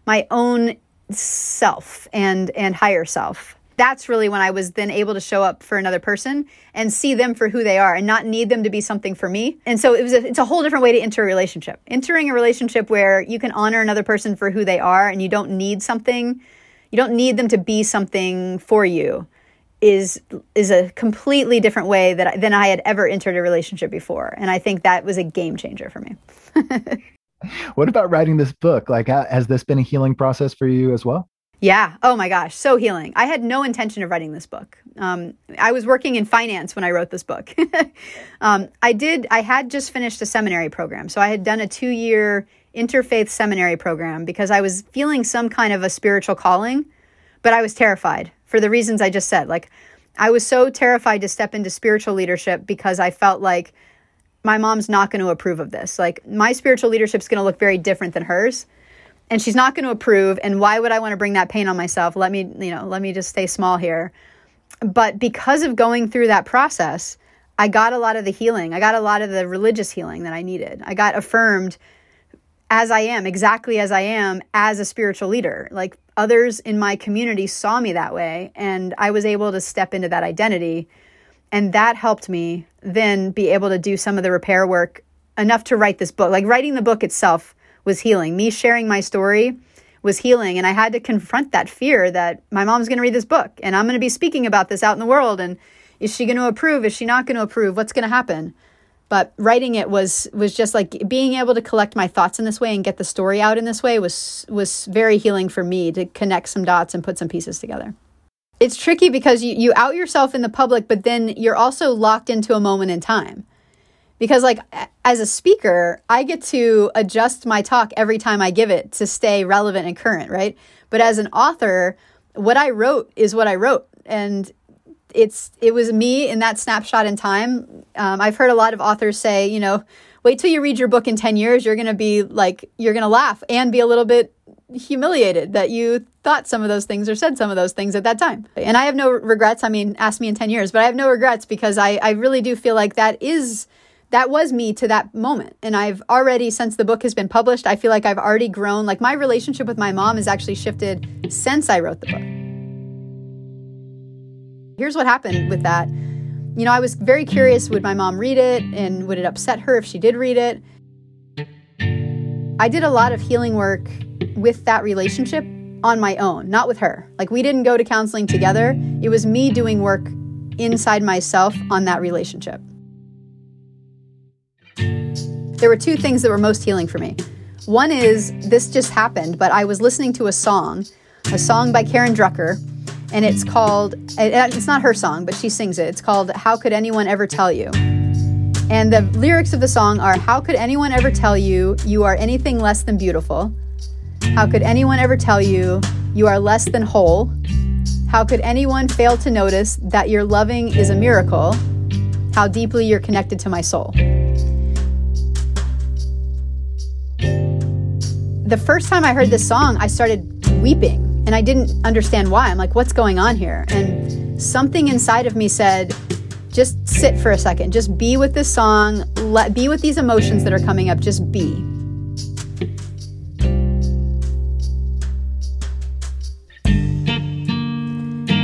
my own self and and higher self that's really when I was then able to show up for another person and see them for who they are and not need them to be something for me. And so it was a, it's a whole different way to enter a relationship. Entering a relationship where you can honor another person for who they are and you don't need something, you don't need them to be something for you is is a completely different way that I, than I had ever entered a relationship before. And I think that was a game changer for me. [LAUGHS] what about writing this book? Like has this been a healing process for you as well? Yeah. Oh my gosh. So healing. I had no intention of writing this book. Um, I was working in finance when I wrote this book. [LAUGHS] um, I did, I had just finished a seminary program. So I had done a two year interfaith seminary program because I was feeling some kind of a spiritual calling, but I was terrified for the reasons I just said. Like, I was so terrified to step into spiritual leadership because I felt like my mom's not going to approve of this. Like, my spiritual leadership is going to look very different than hers and she's not going to approve and why would i want to bring that pain on myself? Let me you know let me just stay small here. But because of going through that process i got a lot of the healing. I got a lot of the religious healing that i needed. I got affirmed as i am exactly as i am as a spiritual leader. Like others in my community saw me that way and i was able to step into that identity and that helped me then be able to do some of the repair work enough to write this book like writing the book itself was healing. Me sharing my story was healing. And I had to confront that fear that my mom's going to read this book and I'm going to be speaking about this out in the world. And is she going to approve? Is she not going to approve? What's going to happen? But writing it was was just like being able to collect my thoughts in this way and get the story out in this way was was very healing for me to connect some dots and put some pieces together. It's tricky because you, you out yourself in the public, but then you're also locked into a moment in time. Because like as a speaker i get to adjust my talk every time i give it to stay relevant and current right? But as an author what i wrote is what i wrote. And it's it was me in that snapshot in time um, i've heard a lot of authors say you know wait till you read your book in 10 years you're to be like you're to laugh and be a little bit humiliated that you thought some of those things or said some of those things at that time. And I have no regrets. I mean, ask me in 10 years, but I have no regrets because I, I really do feel like that is that was me to that moment. And I've already, since the book has been published, I feel like I've already grown. Like my relationship with my mom has actually shifted since I wrote the book. Here's what happened with that. You know, I was very curious would my mom read it and would it upset her if she did read it? I did a lot of healing work with that relationship on my own, not with her. Like we didn't go to counseling together. It was me doing work inside myself on that relationship. There were two things that were most healing for me. One is this just happened, but I was listening to a song, a song by Karen Drucker, and it's called, uh, it's not her song, but she sings it. It's called How Could Anyone Ever Tell You? And the lyrics of the song are How could anyone ever tell you you are anything less than beautiful? How could anyone ever tell you you are less than whole? How could anyone fail to notice that your loving is a miracle? How deeply you're connected to my soul. the first time I heard this song, I started weeping and I didn't understand why. I'm like, what's going on here? And something inside of me said, just sit for a second, just be with this song, let be with these emotions that are coming up, just be.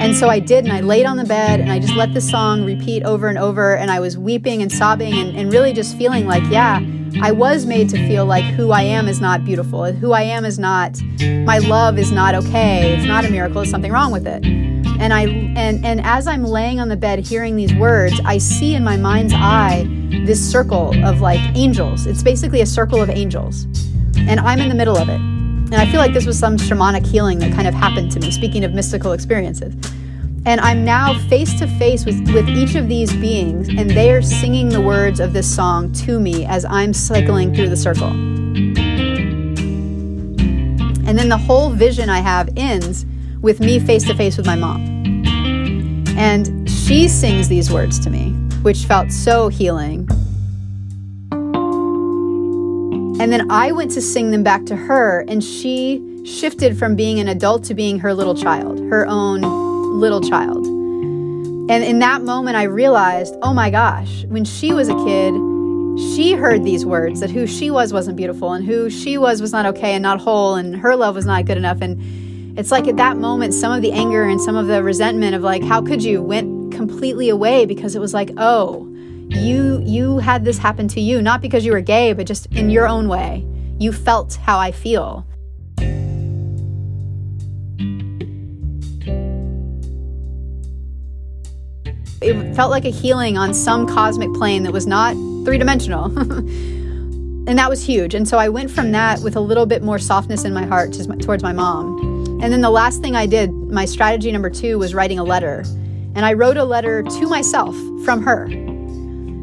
And so I did, and I laid on the bed and I just let the song repeat over and over. And I was weeping and sobbing and, and really just feeling like, yeah, I was made to feel like who I am is not beautiful. Who I am is not, my love is not okay. It's not a miracle. There's something wrong with it. And I and and as I'm laying on the bed hearing these words, I see in my mind's eye this circle of like angels. It's basically a circle of angels. And I'm in the middle of it. And I feel like this was some shamanic healing that kind of happened to me, speaking of mystical experiences. And I'm now face to face with, with each of these beings, and they are singing the words of this song to me as I'm cycling through the circle. And then the whole vision I have ends with me face to face with my mom. And she sings these words to me, which felt so healing. And then I went to sing them back to her, and she shifted from being an adult to being her little child, her own little child. And in that moment, I realized, oh my gosh, when she was a kid, she heard these words that who she was wasn't beautiful and who she was was not okay and not whole and her love was not good enough. And it's like at that moment, some of the anger and some of the resentment of like, how could you went completely away because it was like, oh, you you had this happen to you not because you were gay but just in your own way you felt how i feel it felt like a healing on some cosmic plane that was not three-dimensional. [LAUGHS] And that was huge. And so i went from that with a little bit more softness in my heart towards my mom. And then the last thing i did my strategy number two was writing a letter. And i wrote a letter to myself from her.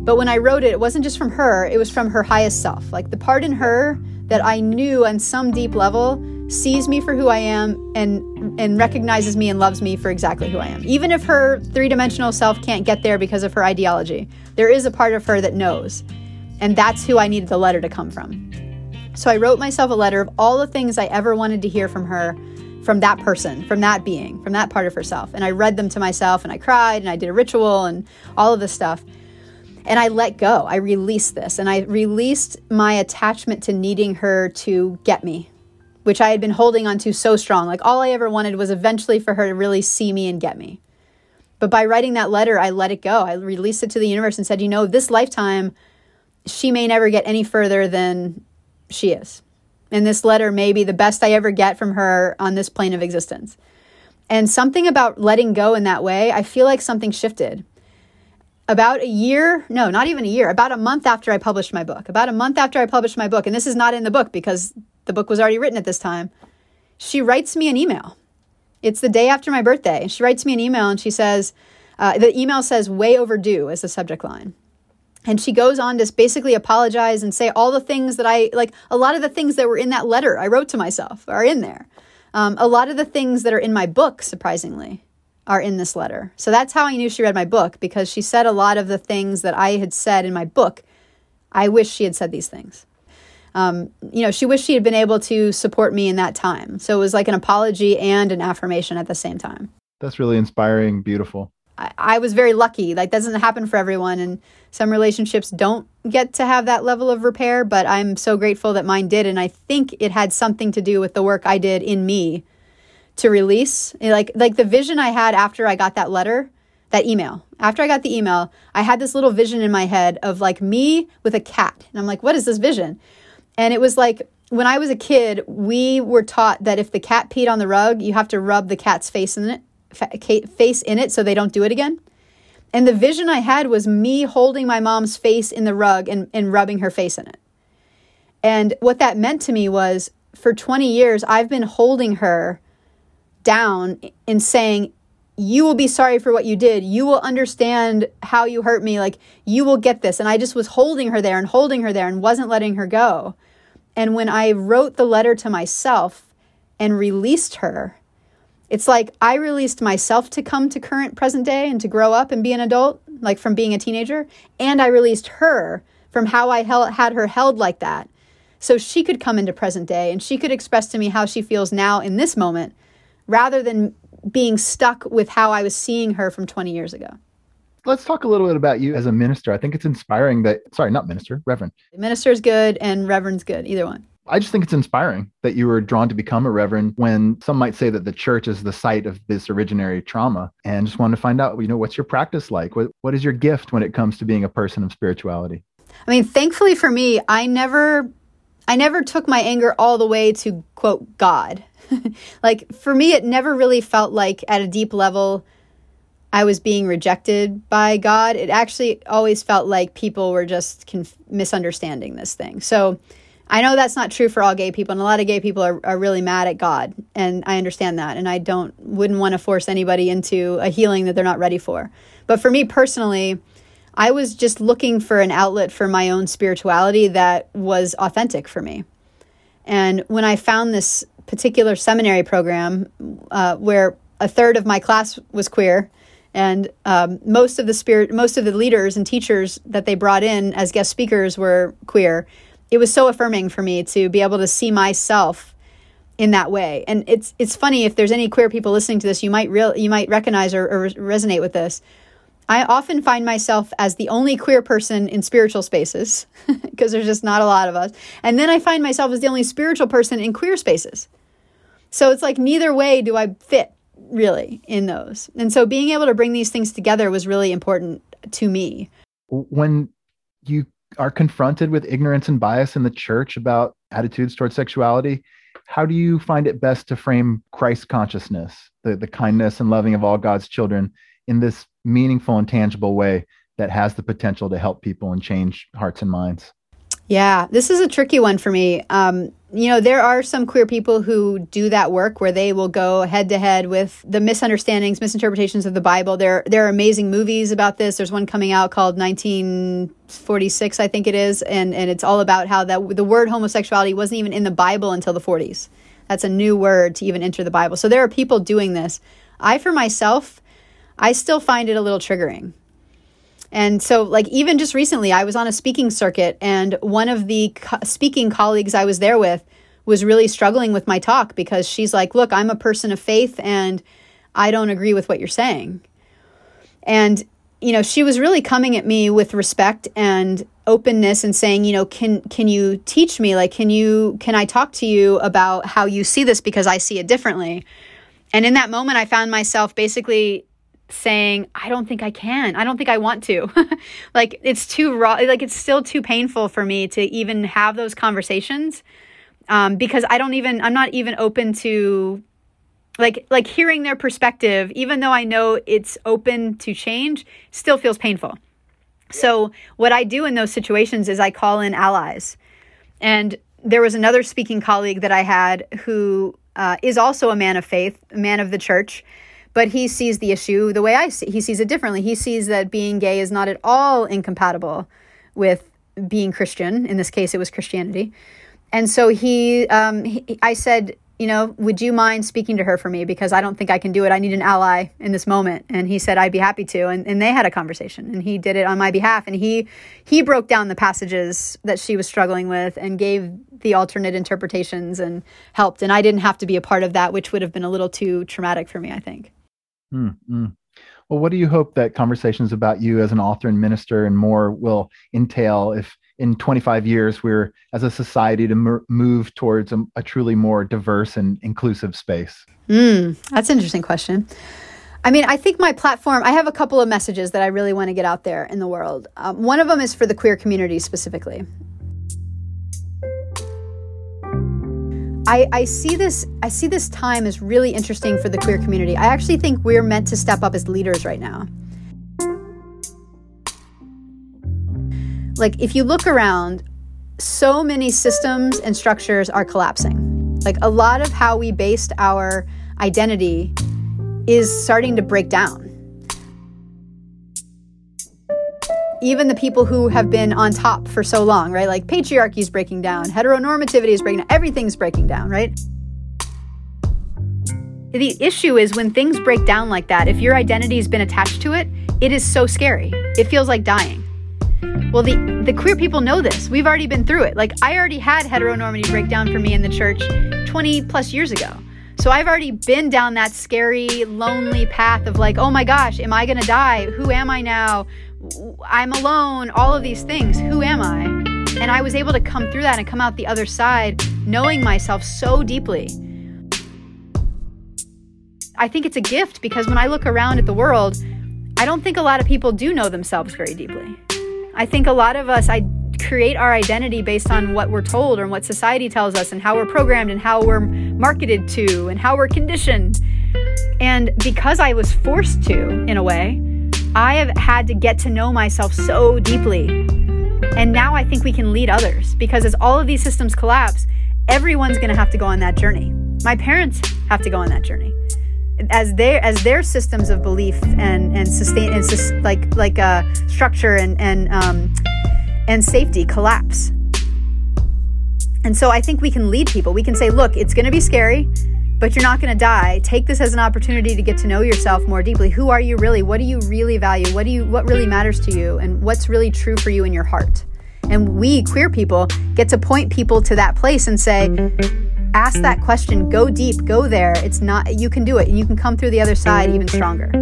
But when I wrote it, it wasn't just from her, it was from her highest self. Like the part in her that I knew on some deep level sees me for who I am and and recognizes me and loves me for exactly who I am. Even if her three-dimensional self can't get there because of her ideology, there is a part of her that knows. And that's who I needed the letter to come from. So I wrote myself a letter of all the things I ever wanted to hear from her from that person, from that being, from that part of herself. And I read them to myself and I cried and I did a ritual and all of this stuff. And I let go. I released this and I released my attachment to needing her to get me, which I had been holding on to so strong. Like all I ever wanted was eventually for her to really see me and get me. But by writing that letter, I let it go. I released it to the universe and said, you know, this lifetime, she may never get any further than she is. And this letter may be the best I ever get from her on this plane of existence. And something about letting go in that way, I feel like something shifted about a year, no, not even a year, about a month after I published my book, about a month after I published my book, and this is not in the book because the book was already written at this time, she writes me an email. It's the day after my birthday. She writes me an email and she says, uh, the email says, way overdue as the subject line. And she goes on to basically apologize and say all the things that I like, a lot of the things that were in that letter I wrote to myself are in there. Um, a lot of the things that are in my book, surprisingly are in this letter. So that's how I knew she read my book because she said a lot of the things that I had said in my book. I wish she had said these things. Um, you know, she wished she had been able to support me in that time. So it was like an apology and an affirmation at the same time. That's really inspiring, beautiful. I, I was very lucky. Like, that doesn't happen for everyone. And some relationships don't get to have that level of repair, but I'm so grateful that mine did. And I think it had something to do with the work I did in me to release. Like like the vision I had after I got that letter, that email. After I got the email, I had this little vision in my head of like me with a cat. And I'm like, what is this vision? And it was like when I was a kid, we were taught that if the cat peed on the rug, you have to rub the cat's face in it, face in it so they don't do it again. And the vision I had was me holding my mom's face in the rug and, and rubbing her face in it. And what that meant to me was for 20 years, I've been holding her down and saying, you will be sorry for what you did. You will understand how you hurt me. Like, you will get this. And I just was holding her there and holding her there and wasn't letting her go. And when I wrote the letter to myself and released her, it's like I released myself to come to current present day and to grow up and be an adult, like from being a teenager. And I released her from how I held, had her held like that. So she could come into present day and she could express to me how she feels now in this moment rather than being stuck with how I was seeing her from 20 years ago. Let's talk a little bit about you as a minister. I think it's inspiring that, sorry, not minister, reverend. Minister's good and reverend's good, either one. I just think it's inspiring that you were drawn to become a reverend when some might say that the church is the site of this originary trauma. And just wanted to find out, you know, what's your practice like? What, what is your gift when it comes to being a person of spirituality? I mean, thankfully for me, I never I never took my anger all the way to quote God. [LAUGHS] like for me it never really felt like at a deep level I was being rejected by God. It actually always felt like people were just conf- misunderstanding this thing. So I know that's not true for all gay people, and a lot of gay people are, are really mad at God, and I understand that, and I don't wouldn't want to force anybody into a healing that they're not ready for. But for me personally, I was just looking for an outlet for my own spirituality that was authentic for me. And when I found this particular seminary program uh, where a third of my class was queer, and um, most of the spirit, most of the leaders and teachers that they brought in as guest speakers were queer, it was so affirming for me to be able to see myself in that way. And it's it's funny if there's any queer people listening to this, you might real you might recognize or, or resonate with this. I often find myself as the only queer person in spiritual spaces [LAUGHS] because there's just not a lot of us. And then I find myself as the only spiritual person in queer spaces. So it's like neither way do I fit really in those. And so being able to bring these things together was really important to me. When you are confronted with ignorance and bias in the church about attitudes towards sexuality, how do you find it best to frame Christ consciousness, the, the kindness and loving of all God's children, in this meaningful and tangible way that has the potential to help people and change hearts and minds? Yeah, this is a tricky one for me. Um, you know, there are some queer people who do that work where they will go head to head with the misunderstandings, misinterpretations of the Bible. There, there are amazing movies about this. There's one coming out called 1946, I think it is, and and it's all about how that the word homosexuality wasn't even in the Bible until the 40s. That's a new word to even enter the Bible. So there are people doing this. I, for myself, I still find it a little triggering. And so, like, even just recently, I was on a speaking circuit, and one of the co- speaking colleagues I was there with was really struggling with my talk because she's like, Look, I'm a person of faith, and I don't agree with what you're saying. And, you know, she was really coming at me with respect and openness and saying, you know, can can you teach me? Like, can you can I talk to you about how you see this because I see it differently? And in that moment, I found myself basically saying, I don't think I can. I don't think I want to. [LAUGHS] like it's too raw. Like it's still too painful for me to even have those conversations um, because I don't even, I'm not even open to like like hearing their perspective even though i know it's open to change still feels painful so what i do in those situations is i call in allies and there was another speaking colleague that i had who uh, is also a man of faith a man of the church but he sees the issue the way I see. He sees it differently. He sees that being gay is not at all incompatible with being Christian. In this case, it was Christianity. And so he, um, he, I said, you know, would you mind speaking to her for me? Because I don't think I can do it. I need an ally in this moment. And he said, I'd be happy to. And, and they had a conversation and he did it on my behalf. And he, he broke down the passages that she was struggling with and gave the alternate interpretations and helped. And I didn't have to be a part of that, which would have been a little too traumatic for me, I think. Mm-hmm. Well, what do you hope that conversations about you as an author and minister and more will entail if in 25 years we're as a society to move towards a, a, truly more diverse and inclusive space? Mm, that's an interesting question. I mean, I think my platform, I have a couple of messages that I really want to get out there in the world. Um, one of them is for the queer community specifically. I, I see this I see this time as really interesting for the queer community. I actually think we're meant to step up as leaders right now. Like if you look around, so many systems and structures are collapsing. Like a lot of how we based our identity is starting to break down. Even the people who have been on top for so long, right? Like patriarchy is breaking down, heteronormativity is breaking down, everything's breaking down, right? The issue is when things break down like that, if your identity has been attached to it, it is so scary. It feels like dying. Well, the, the queer people know this. We've already been through it. Like, I already had heteronormity break down for me in the church 20 plus years ago. So I've already been down that scary, lonely path of like, oh my gosh, am I gonna die? Who am I now? I'm alone, all of these things. Who am I? And I was able to come through that and come out the other side knowing myself so deeply. I think it's a gift because when I look around at the world, I don't think a lot of people do know themselves very deeply. I think a lot of us I create our identity based on what we're told or what society tells us and how we're programmed and how we're marketed to and how we're conditioned. And because I was forced to in a way, I have had to get to know myself so deeply. And now I think we can lead others because as all of these systems collapse, everyone's going to have to go on that journey. My parents have to go on that journey. As their as their systems of belief and and sustain and sus, like like uh, structure and and um, and safety collapse. And so I think we can lead people. We can say, look, it's going to be scary but you're not going to die. Take this as an opportunity to get to know yourself more deeply. Who are you really? What do you really value? What do you what really matters to you and what's really true for you in your heart? And we queer people get to point people to that place and say ask that question, go deep, go there. It's not you can do it and you can come through the other side even stronger.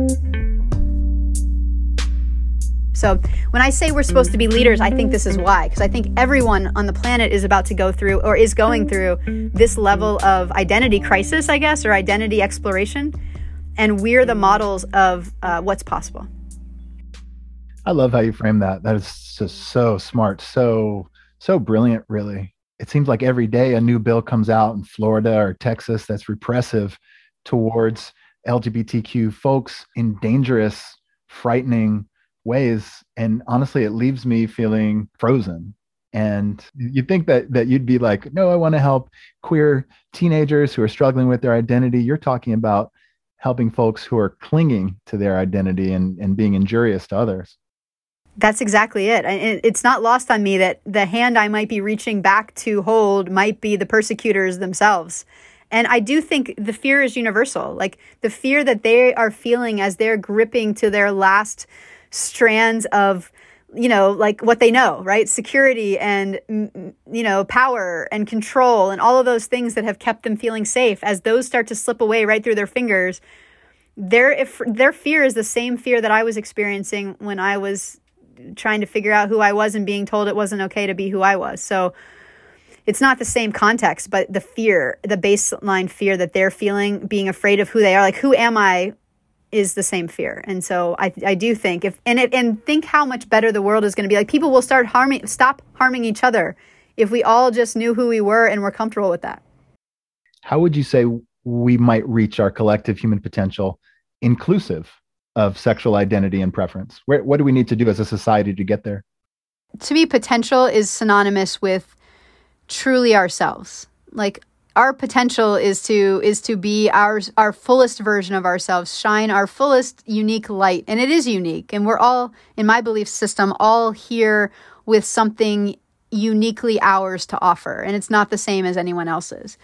So when I say we're supposed to be leaders, I think this is why. Because I think everyone on the planet is about to go through or is going through this level of identity crisis, I guess, or identity exploration. And we're the models of uh, what's possible. I love how you frame that. That is just so smart, so so brilliant, really. It seems like every day a new bill comes out in Florida or Texas that's repressive towards LGBTQ folks in dangerous, frightening ways and honestly it leaves me feeling frozen and you'd think that that you'd be like no i want to help queer teenagers who are struggling with their identity you're talking about helping folks who are clinging to their identity and, and being injurious to others that's exactly it. It's not lost on me that the hand I might be reaching back to hold might be the persecutors themselves. And I do think the fear is universal. Like the fear that they are feeling as they're gripping to their last strands of you know like what they know right? Security and you know power and control and all of those things that have kept them feeling safe. As those start to slip away right through their fingers their if their fear is the same fear that I was experiencing when I was trying to figure out who I was and being told it wasn't okay to be who I was. So it's not the same context but the fear the baseline fear that they're feeling being afraid of who they are like who am I is the same fear. And so I, I do think if and it, and think how much better the world is going to be. Like people will start harming, stop harming each other if we all just knew who we were and were comfortable with that. How would you say we might reach our collective human potential, inclusive of sexual identity and preference? Where, what do we need to do as a society to get there? To me, potential is synonymous with truly ourselves. Like our potential is to is to be our our fullest version of ourselves shine our fullest unique light. And it is unique. And we're all in my belief system all here with something uniquely ours to offer. And it's not the same as anyone else's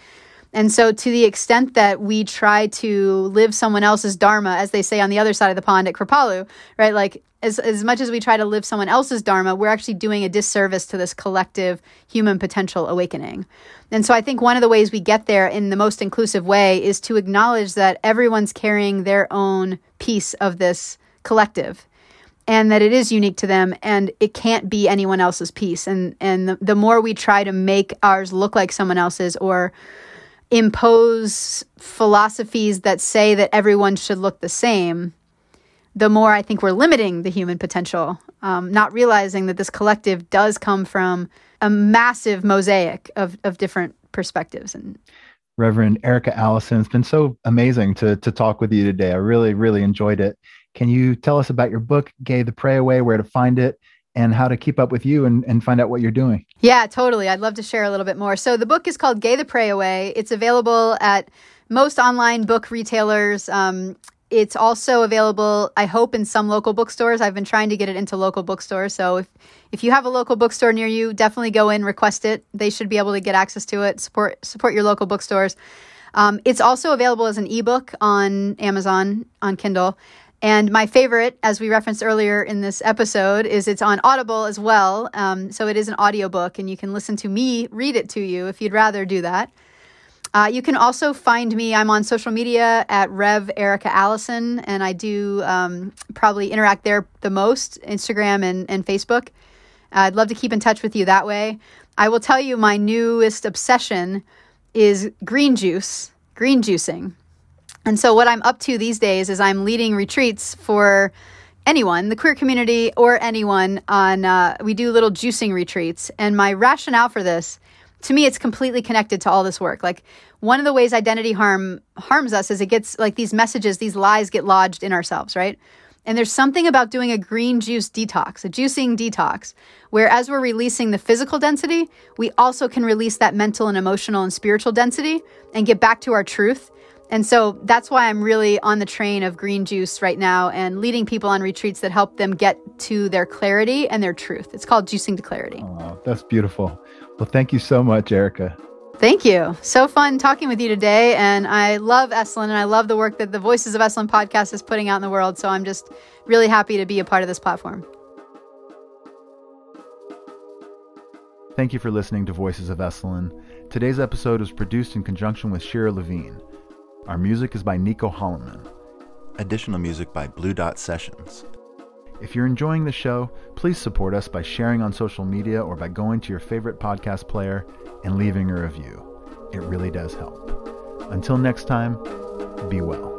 and so to the extent that we try to live someone else's dharma as they say on the other side of the pond at kripalu right like as, as much as we try to live someone else's dharma, we're actually doing a disservice to this collective human potential awakening. And so I think one of the ways we get there in the most inclusive way is to acknowledge that everyone's carrying their own piece of this collective and that it is unique to them and it can't be anyone else's piece. And, and the, the more we try to make ours look like someone else's or impose philosophies that say that everyone should look the same, the more I think we're limiting the human potential, um, not realizing that this collective does come from a massive mosaic of, of different perspectives. And Reverend Erica Allison, it's been so amazing to, to talk with you today. I really, really enjoyed it. Can you tell us about your book, Gay the Pray Away, where to find it, and how to keep up with you and, and find out what you're doing? Yeah, totally. I'd love to share a little bit more. So the book is called Gay the Pray Away. It's available at most online book retailers. Um, it's also available, I hope, in some local bookstores. I've been trying to get it into local bookstores. So if, if you have a local bookstore near you, definitely go in, request it. They should be able to get access to it. Support support your local bookstores. Um, it's also available as an ebook on Amazon on Kindle. And my favorite, as we referenced earlier in this episode, is it's on Audible as well. Um, so it is an audiobook, and you can listen to me read it to you if you'd rather do that. Uh, you can also find me. I'm on social media at Rev Erica Allison, and I do um, probably interact there the most Instagram and, and Facebook. I'd love to keep in touch with you that way. I will tell you my newest obsession is green juice, green juicing. And so, what I'm up to these days is I'm leading retreats for anyone, the queer community or anyone on, uh, we do little juicing retreats. And my rationale for this, to me, it's completely connected to all this work. Like, one of the ways identity harm harms us is it gets like these messages, these lies get lodged in ourselves, right? And there's something about doing a green juice detox, a juicing detox, where as we're releasing the physical density, we also can release that mental and emotional and spiritual density and get back to our truth. And so that's why I'm really on the train of green juice right now and leading people on retreats that help them get to their clarity and their truth. It's called Juicing to Clarity. Oh, that's beautiful. Well, thank you so much, Erica. Thank you. So fun talking with you today. And I love Esalen and I love the work that the Voices of Esalen podcast is putting out in the world. So I'm just really happy to be a part of this platform. Thank you for listening to Voices of Esalen. Today's episode was produced in conjunction with Shira Levine. Our music is by Nico Holloman. Additional music by Blue Dot Sessions. If you're enjoying the show, please support us by sharing on social media or by going to your favorite podcast player and leaving a review. It really does help. Until next time, be well.